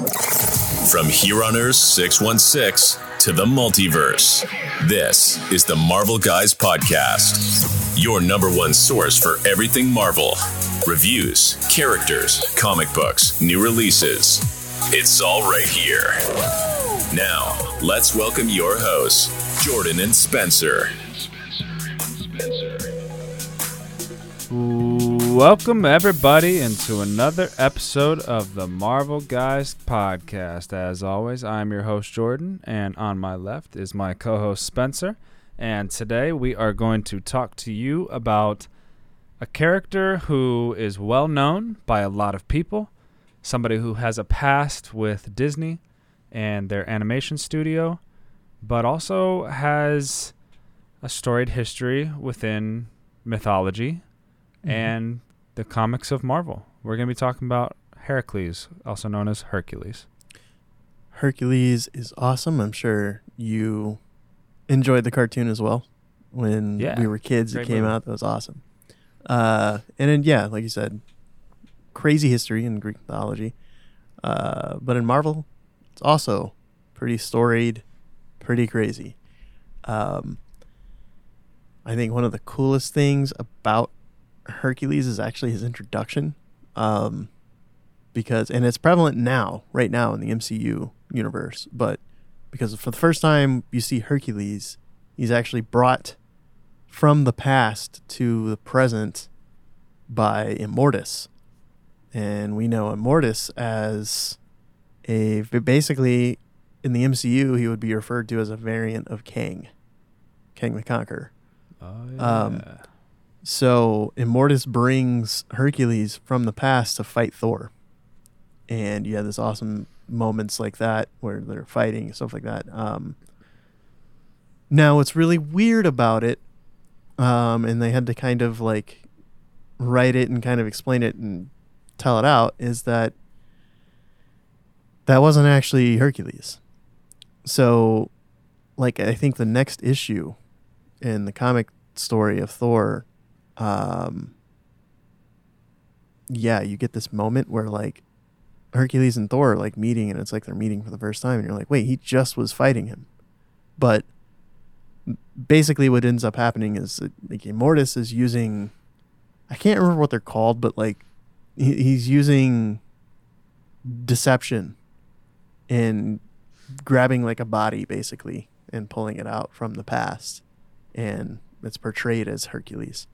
From Here on Earth 616 to the multiverse, this is the Marvel Guys Podcast, your number one source for everything Marvel reviews, characters, comic books, new releases. It's all right here. Now, let's welcome your hosts, Jordan and Spencer. Welcome, everybody, into another episode of the Marvel Guys podcast. As always, I'm your host, Jordan, and on my left is my co host, Spencer. And today we are going to talk to you about a character who is well known by a lot of people, somebody who has a past with Disney and their animation studio, but also has a storied history within mythology mm-hmm. and the comics of Marvel. We're going to be talking about Heracles, also known as Hercules. Hercules is awesome. I'm sure you enjoyed the cartoon as well. When yeah, we were kids, it came movie. out. That was awesome. Uh, and then, yeah, like you said, crazy history in Greek mythology. Uh, but in Marvel, it's also pretty storied, pretty crazy. Um, I think one of the coolest things about Hercules is actually his introduction. Um, because, and it's prevalent now, right now in the MCU universe, but because for the first time you see Hercules, he's actually brought from the past to the present by Immortus. And we know Immortus as a basically in the MCU he would be referred to as a variant of Kang, Kang the Conqueror. Oh yeah. Um, so Immortus brings Hercules from the past to fight Thor. And you have this awesome moments like that where they're fighting and stuff like that. Um, now, what's really weird about it, um, and they had to kind of like write it and kind of explain it and tell it out, is that that wasn't actually Hercules. So, like, I think the next issue in the comic story of Thor um, yeah, you get this moment where like Hercules and Thor are like meeting, and it's like they're meeting for the first time, and you're like, wait, he just was fighting him, but basically what ends up happening is like Immortus is using, I can't remember what they're called, but like he, he's using deception and grabbing like a body basically and pulling it out from the past, and it's portrayed as Hercules.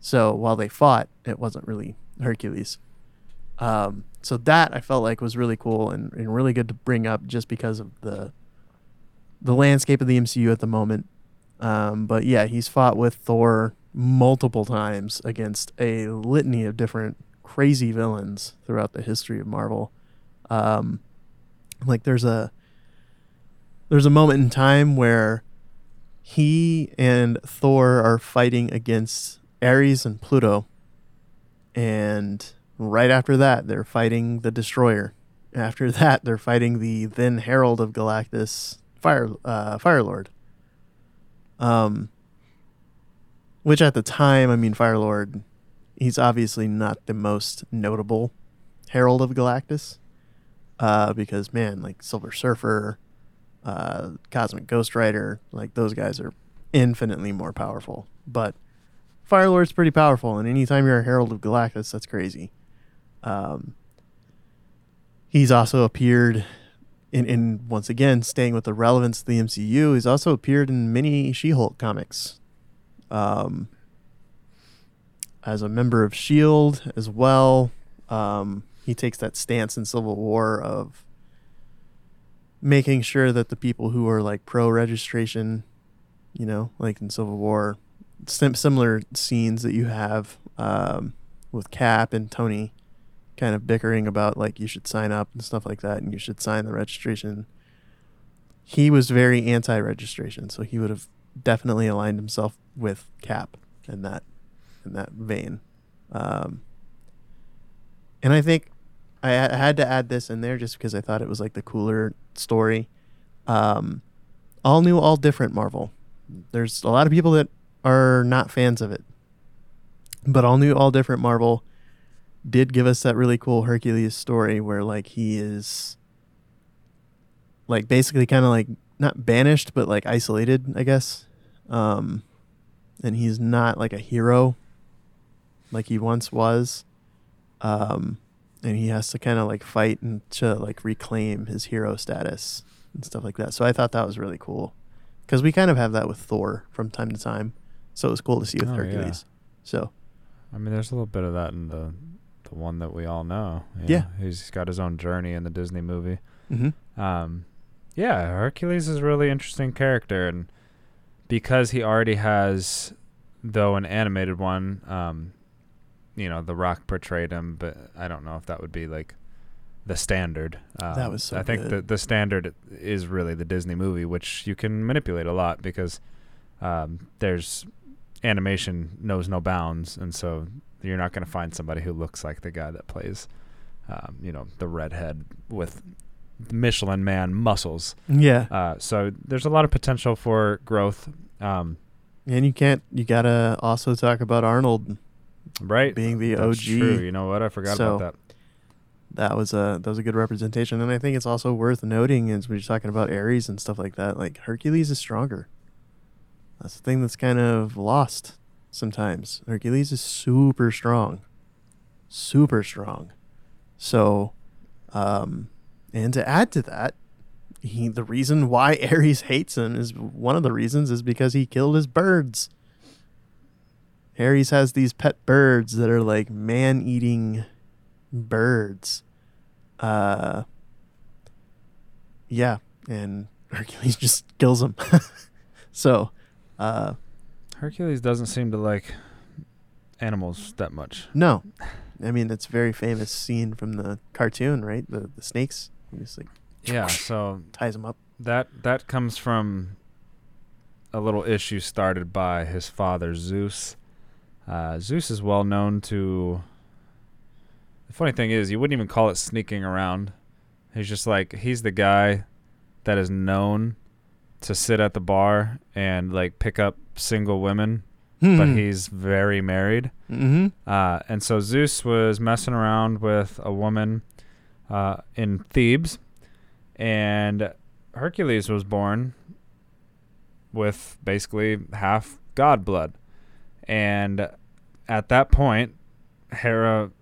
So while they fought, it wasn't really Hercules. Um, so that I felt like was really cool and, and really good to bring up just because of the the landscape of the MCU at the moment. Um, but yeah, he's fought with Thor multiple times against a litany of different crazy villains throughout the history of Marvel. Um, like there's a there's a moment in time where he and Thor are fighting against Ares and Pluto. And right after that, they're fighting the Destroyer. After that, they're fighting the then Herald of Galactus, Fire uh, Fire Lord. Um, which at the time, I mean, Fire Lord, he's obviously not the most notable Herald of Galactus, uh, because man, like Silver Surfer, uh, Cosmic Ghost Rider, like those guys are infinitely more powerful. But Fire Lord's pretty powerful, and anytime you're a Herald of Galactus, that's crazy. Um, he's also appeared in, in once again staying with the relevance of the MCU. He's also appeared in many She-Hulk comics, um, as a member of Shield as well. Um, he takes that stance in Civil War of making sure that the people who are like pro registration, you know, like in Civil War, sim- similar scenes that you have um, with Cap and Tony kind of bickering about like you should sign up and stuff like that and you should sign the registration. He was very anti-registration, so he would have definitely aligned himself with Cap in that in that vein. Um, and I think I, I had to add this in there just because I thought it was like the cooler story. Um, all new, all different Marvel. There's a lot of people that are not fans of it. But all new, all different Marvel did give us that really cool Hercules story where like he is like basically kind of like not banished but like isolated, I guess. Um, and he's not like a hero like he once was. Um, and he has to kind of like fight and to like reclaim his hero status and stuff like that. So I thought that was really cool because we kind of have that with Thor from time to time. So it was cool to see with Oh, yeah. Hercules. So I mean, there's a little bit of that in the the one that we all know. Yeah. know? he's got his own journey in the Disney movie. mhm. Um, yeah, Hercules is a really interesting character, and because he already has, though an animated one, um, you know, The Rock portrayed him, but I don't know if that would be like the standard. Um, That was so I think the the standard is really the Disney movie, which you can manipulate a lot because um, there's animation knows no bounds, and so you're not going to find somebody who looks like the guy that plays, um, you know, the redhead with Michelin Man muscles. yeah. Uh, so there's a lot of potential for growth, um, And you can't. You gotta also talk about Arnold right? being the That's OG. True. You know what? I forgot So- about that. That was a that was a good representation, and I think it's also worth noting as we're talking about Ares and stuff like that. Like Hercules is stronger. That's the thing that's kind of lost sometimes. Hercules is super strong, super strong. So, um, and to add to that, he the reason why Ares hates him is one of the reasons is because he killed his birds. Ares has these pet birds that are like man-eating birds. Uh, yeah, and Hercules just kills them. so, uh, Hercules doesn't seem to like animals that much. no, I mean it's a very famous scene from the cartoon, right? The the snakes. He just like Yeah. So ties them up. that that comes from a little issue started by his father Zeus. Uh, Zeus is well known to. The funny thing is, you wouldn't even call it sneaking around. He's just like he's the guy that is known to sit at the bar and like pick up single women, but he's very married. Mm-hmm. Uh, and so Zeus was messing around with a woman uh, in Thebes, and Hercules was born with basically half god blood. And at that point, Hera,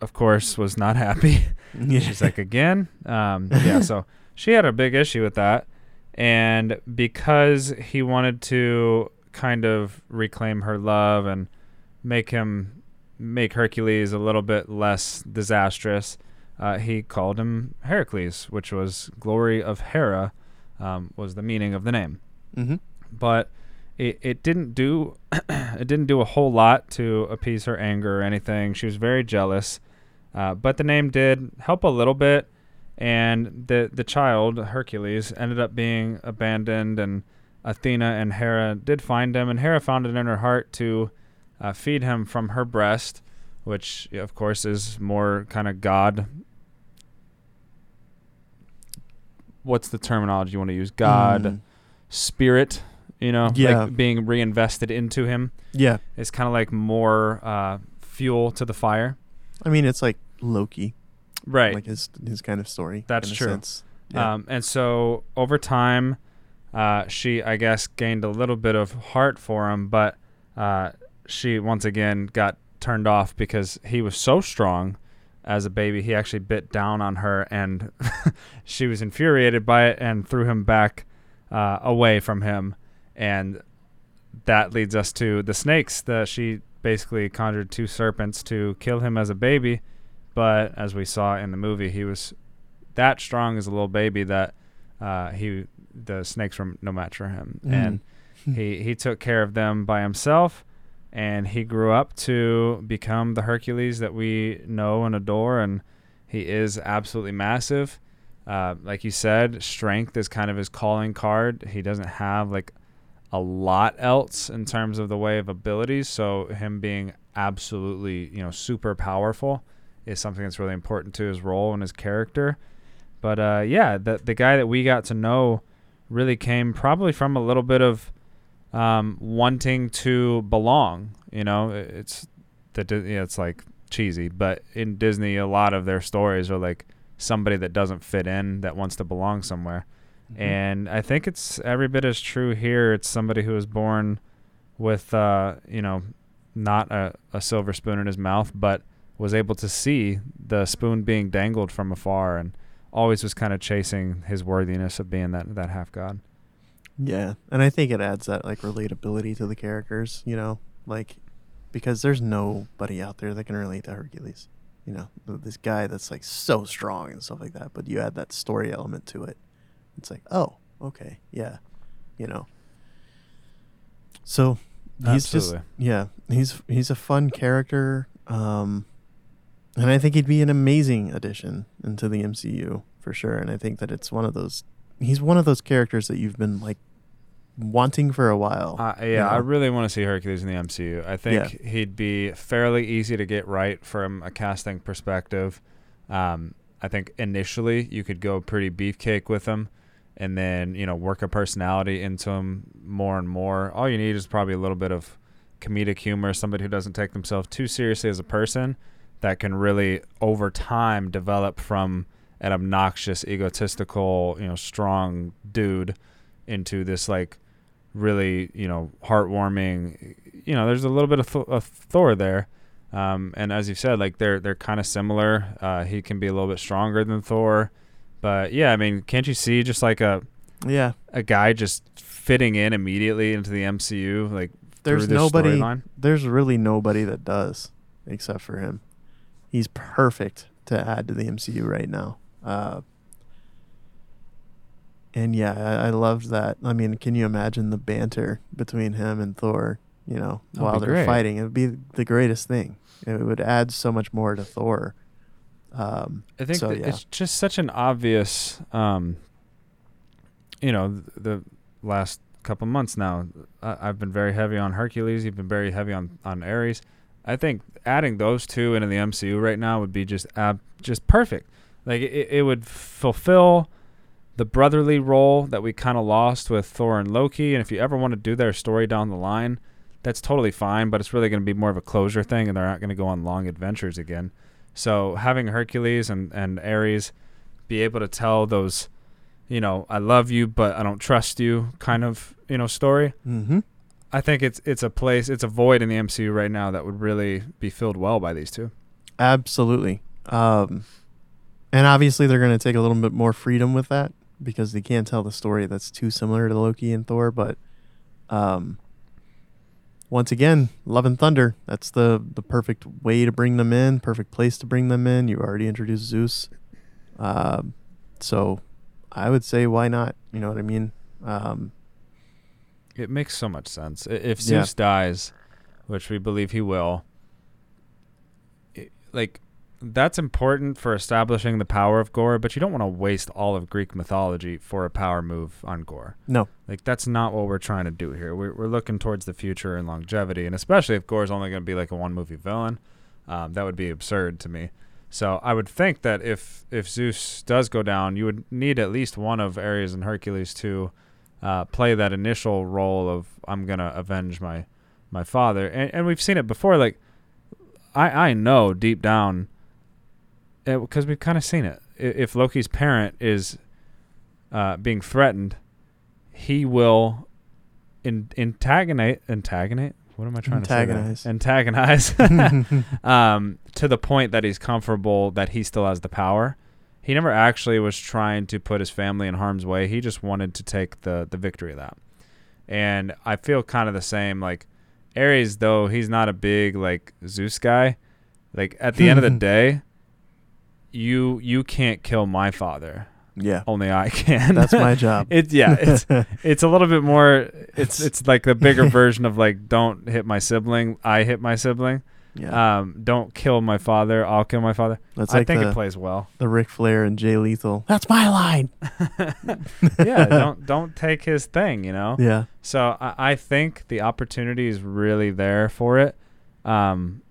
of course, was not happy. She's like, again? Um, yeah, so she had a big issue with that. And because he wanted to kind of reclaim her love and make him make Hercules a little bit less disastrous, uh, he called him Heracles, which was glory of Hera, um, was the meaning of the name. mm-hmm. But it, it didn't do it didn't do a whole lot to appease her anger or anything. She was very jealous, uh, but the name did help a little bit. And the the child Hercules ended up being abandoned, and Athena and Hera did find him, and Hera found it in her heart to uh, feed him from her breast, which of course is more kind of God. What's the terminology you want to use? God, Mm. spirit, you know, Yeah. like being reinvested into him Yeah. it's kind of like more uh, fuel to the fire. I mean, it's like Loki, Right. like his his kind of story. That's true. Yeah. Um, and so over time, uh, she, I guess, gained a little bit of heart for him, but uh, she once again got turned off because he was so strong as a baby. He actually bit down on her, and she was infuriated by it and threw him back uh, away from him. And that leads us to the snakes. That she basically conjured two serpents to kill him as a baby, but as we saw in the movie, he was that strong as a little baby that uh, he the snakes were no match for him, Mm. and he he took care of them by himself, and he grew up to become the Hercules that we know and adore, and he is absolutely massive. Uh, like you said, strength is kind of his calling card. He doesn't have like a lot else in terms of the way of abilities, so him being absolutely you know super powerful is something that's really important to his role and his character. But uh, yeah, the the guy that we got to know really came probably from a little bit of um, wanting to belong. You know, it's the yeah, it's like cheesy, but in Disney, a lot of their stories are like somebody that doesn't fit in that wants to belong somewhere. Mhm. And I think it's every bit as true here. It's somebody who was born with, uh, you know, not a, a silver spoon in his mouth, but was able to see the spoon being dangled from afar and always was kind of chasing his worthiness of being that, that half god. Yeah, and I think it adds that like relatability to the characters, you know, like because there's nobody out there that can relate to Hercules. You know, this guy that's like so strong and stuff like that, but you add that story element to it. It's like, oh, okay, yeah, you know. So he's Absolutely. just yeah, he's he's a fun character, um, and I think he'd be an amazing addition into the MCU for sure. And I think that it's one of those he's one of those characters that you've been like wanting for a while. Uh, yeah, you I really want to see Hercules in the MCU. I think he'd be fairly easy to get right from a casting perspective. Um, I think initially you could go pretty beefcake with him, and then you know work a personality into him more and more. All you need is probably a little bit of comedic humor, somebody who doesn't take themselves too seriously as a person, that can really over time develop from an obnoxious, egotistical, you know, strong dude into this like really you know heartwarming you know there's a little bit of, Th- of thor there um, and as you said like they're they're kind of similar uh, he can be a little bit stronger than thor but yeah i mean can't you see just like a yeah, a guy just fitting in immediately into the mcu like there's nobody. There's really nobody that does except for him. He's perfect to add to the MCU right now. Uh, and yeah, I, I loved that. I mean, can you imagine the banter between him and Thor? You know, That'd while they're great. fighting, it would be the greatest thing. It would add so much more to Thor. Um, I think so, yeah. it's just such an obvious, um, you know, th- the last couple months now, I- I've been very heavy on Hercules. You've been very heavy on on Ares. I think adding those two into the MCU right now would be just ab- just perfect. Like it, it would fulfill the brotherly role that we kind of lost with Thor and Loki. And if you ever want to do their story down the line, that's totally fine. But it's really going to be more of a closure thing, and they're not going to go on long adventures again. So having Hercules and, and Ares be able to tell those, you know, I love you but I don't trust you kind of, you know, story. hmm I think it's it's a place it's a void in the MCU right now that would really be filled well by these two. Absolutely. Um, and obviously, they're going to take a little bit more freedom with that because they can't tell the story that's too similar to Loki and Thor. But um, once again, Love and Thunder. That's the the perfect way to bring them in. Perfect place to bring them in. You already introduced Zeus, um, so I would say why not? You know what I mean? Um, It makes so much sense. If Yeah. Zeus dies, which we believe he will, it, like that's important for establishing the power of Gorr, but you don't want to waste all of Greek mythology for a power move on Gorr. no, Like that's not what we're trying to do here. We're we're looking towards the future and longevity, and especially if Gorr's only going to be like a one movie villain, um, that would be absurd to me. So I would think that if if Zeus does go down, you would need at least one of Ares and Hercules to uh, play that initial role of I'm gonna avenge my my father, and and we've seen it before. Like I I know deep down because we've kind of seen it. If Loki's parent is uh, being threatened, he will in, antagonize antagonize. What am I trying Antagonize. to say? there? Antagonize. um, to the point that he's comfortable that he still has the power. He never actually was trying to put his family in harm's way. He just wanted to take the the victory of that. And I feel kind of the same. Like Ares, though he's not a big like Zeus guy. Like at the end of the day, you you can't kill my father. yeah, Only I can. that's my job. It's yeah, it's it's a little bit more. It's It's- it's like the bigger version of like don't hit my sibling. I hit my sibling. Yeah, Um, don't kill my father. I'll kill my father. that's I like think the, it plays well. the Ric Flair and Jay Lethal. That's my line. yeah, don't don't take his thing. You know. Yeah. So I, I think the opportunity is really there for it. Um,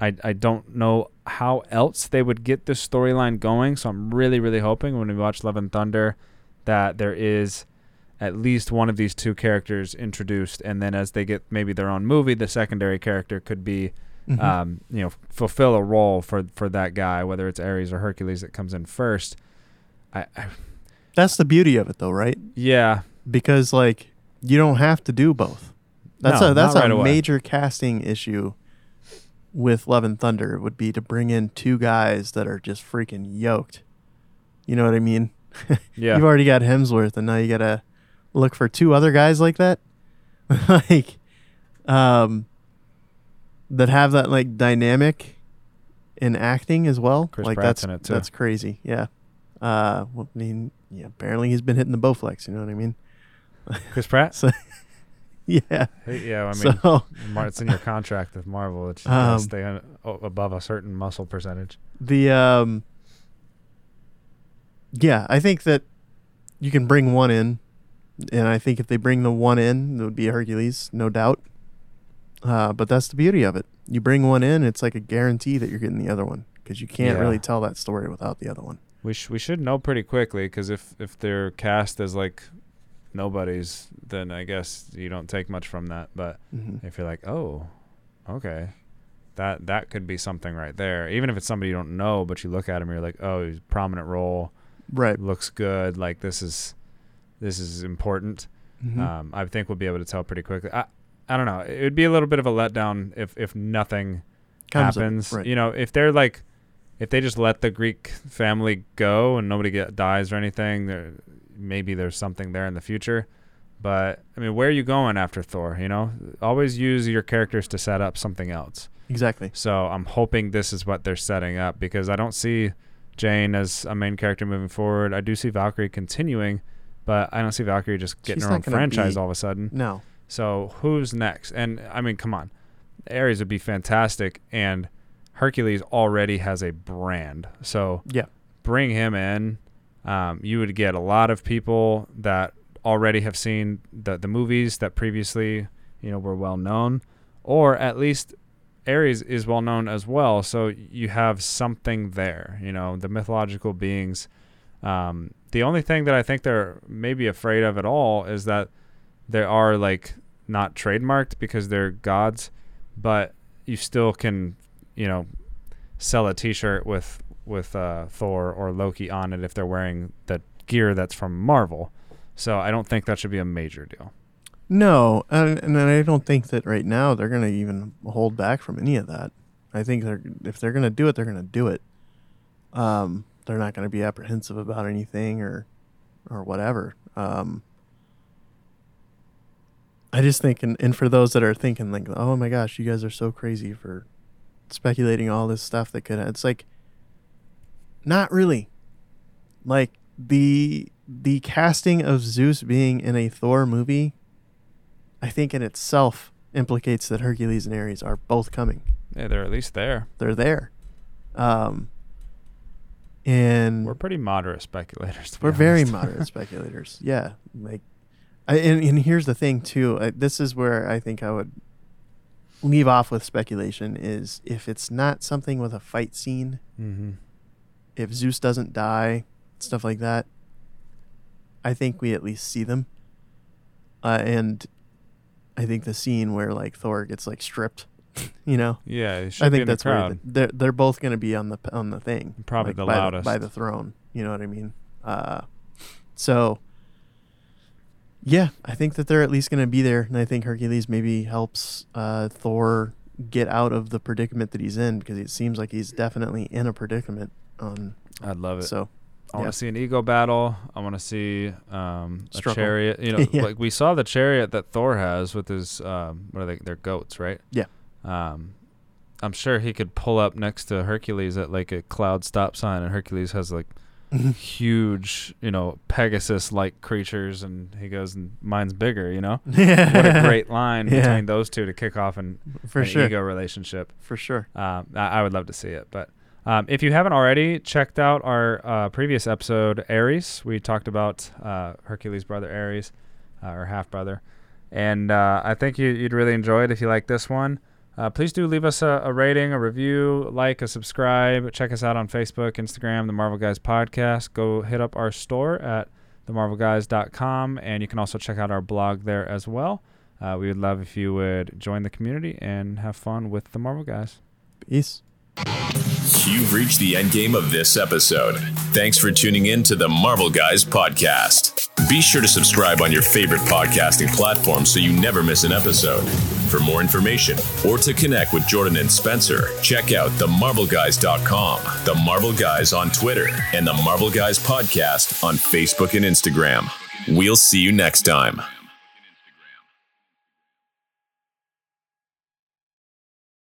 I I don't know how else they would get this storyline going. So I'm really really hoping when we watch Love and Thunder that there is at least one of these two characters introduced, and then as they get maybe their own movie, the secondary character could be Mhm. um, you know, fulfill a role for for that guy, whether it's Ares or Hercules that comes in first. I, I That's the beauty of it, though, right? Yeah, Because like you don't have to do both. That's No, a that's right a away. major casting issue with Love and Thunder would be to bring in two guys that are just freaking yoked. You know what I mean? yeah. You've already got Hemsworth, and now you gotta look for two other guys like that, like, um, that have that like dynamic in acting as well. Chris like Pratt's that's in it, too. that's crazy. Yeah. Uh, well, I mean, yeah. Apparently, he's been hitting the Bowflex. You know what I mean? Chris Pratt. So, yeah. Hey, yeah, I mean, so it's in your contract with Marvel. It's Um, stay on, o- above a certain muscle percentage. the um, yeah, I think that you can bring one in, and I think if they bring the one in, it would be Hercules, no doubt. Uh, but that's the beauty of it. You bring one in, it's like a guarantee that you're getting the other one because you can't Yeah. really tell that story without the other one. We sh- we should know pretty quickly because if if they're cast as like nobodies, then I guess you don't take much from that. But hmm if you're like, oh, okay, that that could be something right there. Even if it's somebody you don't know, but you look at him, you're like, oh, he's a prominent role, Right. looks good. Like this is this is important. Mhm. Um, I think we'll be able to tell pretty quickly. I I don't know. It would be a little bit of a letdown if if nothing Comes up, happens. right. You know, if they're like, if they just let the Greek family go and nobody get dies or anything, there maybe there's something there in the future. But I mean, where are you going after Thor? You know, always use your characters to set up something else. Exactly. So I'm hoping this is what they're setting up because I don't see Jane as a main character moving forward. I do see Valkyrie continuing, but I don't see Valkyrie just getting She's her own franchise be- all of a sudden. No. So who's next? And I mean, come on, Ares would be fantastic, and Hercules already has a brand. So Yeah. bring him in. Um, you would get a lot of people that already have seen the the movies that previously, you know, were well known, or at least Ares is well known as well. So you have something there. You know, the mythological beings. Um, the only thing that I think they're maybe afraid of at all is that they are like not trademarked because they're gods, but you still can, you know, sell a T-shirt with with uh, Thor or Loki on it if they're wearing the gear that's from Marvel. So I don't think that should be a major deal. No, and, and I don't think that right now they're going to even hold back from any of that. I think they're if they're going to do it, they're going to do it. Um, they're not going to be apprehensive about anything or or whatever. Um, I just think, and, and for those that are thinking like, oh my gosh, you guys are so crazy for speculating all this stuff that could, it's like, not really. Like the the casting of Zeus being in a Thor movie I think in itself implicates that Hercules and Ares are both coming. Yeah, they're at least there. They're there. Um, and We're we're, pretty moderate speculators. To be very honest. moderate speculators. Yeah. Like, I, and, and here's the thing, too. I, this is where I think I would leave off with speculation is if it's not something with a fight scene, mm-hmm. if Zeus doesn't die, stuff like that, I think we at least see them. Uh, and I think the scene where like Thor gets like stripped, you know, Yeah, it should I be think in that's where the- they're they're both going to be on the on the thing, Probably like, the by loudest. by the throne. You know what I mean? Uh, so yeah, I think that they're at least going to be there, and I think Hercules maybe helps uh, Thor get out of the predicament that he's in because it seems like he's definitely in a predicament. On I'd love it. so I want yeah. to see an ego battle. I want to see um, a Struggle. chariot. You know, Yeah. like we saw the chariot that Thor has with his um, what are they? They're goats, right? Yeah. Um, I'm sure he could pull up next to Hercules at like a cloud stop sign, and Hercules has like huge, you know, Pegasus-like creatures, and he goes, and mine's bigger. You know, what a great line Yeah. between those two to kick off an, for an sure, ego relationship. for sure. Um, I, I would love to see it. But um, if you haven't already checked out our uh, previous episode, Ares, we talked about uh, Hercules' brother Ares, uh, or half brother, and uh, I think you, you'd really enjoy it if you like this one. Uh, please do leave us a, a rating, a review, like, a subscribe. Check us out on Facebook, Instagram, the Marvel Guys Podcast. Go hit up our store at themarvelguys.com, and you can also check out our blog there as well. Uh, we would love if you would join the community and have fun with the Marvel Guys. Peace. You've reached the end game of this episode. Thanks for tuning in to the Marvel Guys podcast. Be sure to subscribe on your favorite podcasting platform so you never miss an episode. For more information or to connect with Jordan and Spencer, check out themarvelguys.com, The Marvel Guys on Twitter, and the Marvel Guys podcast on Facebook and Instagram. We'll see you next time.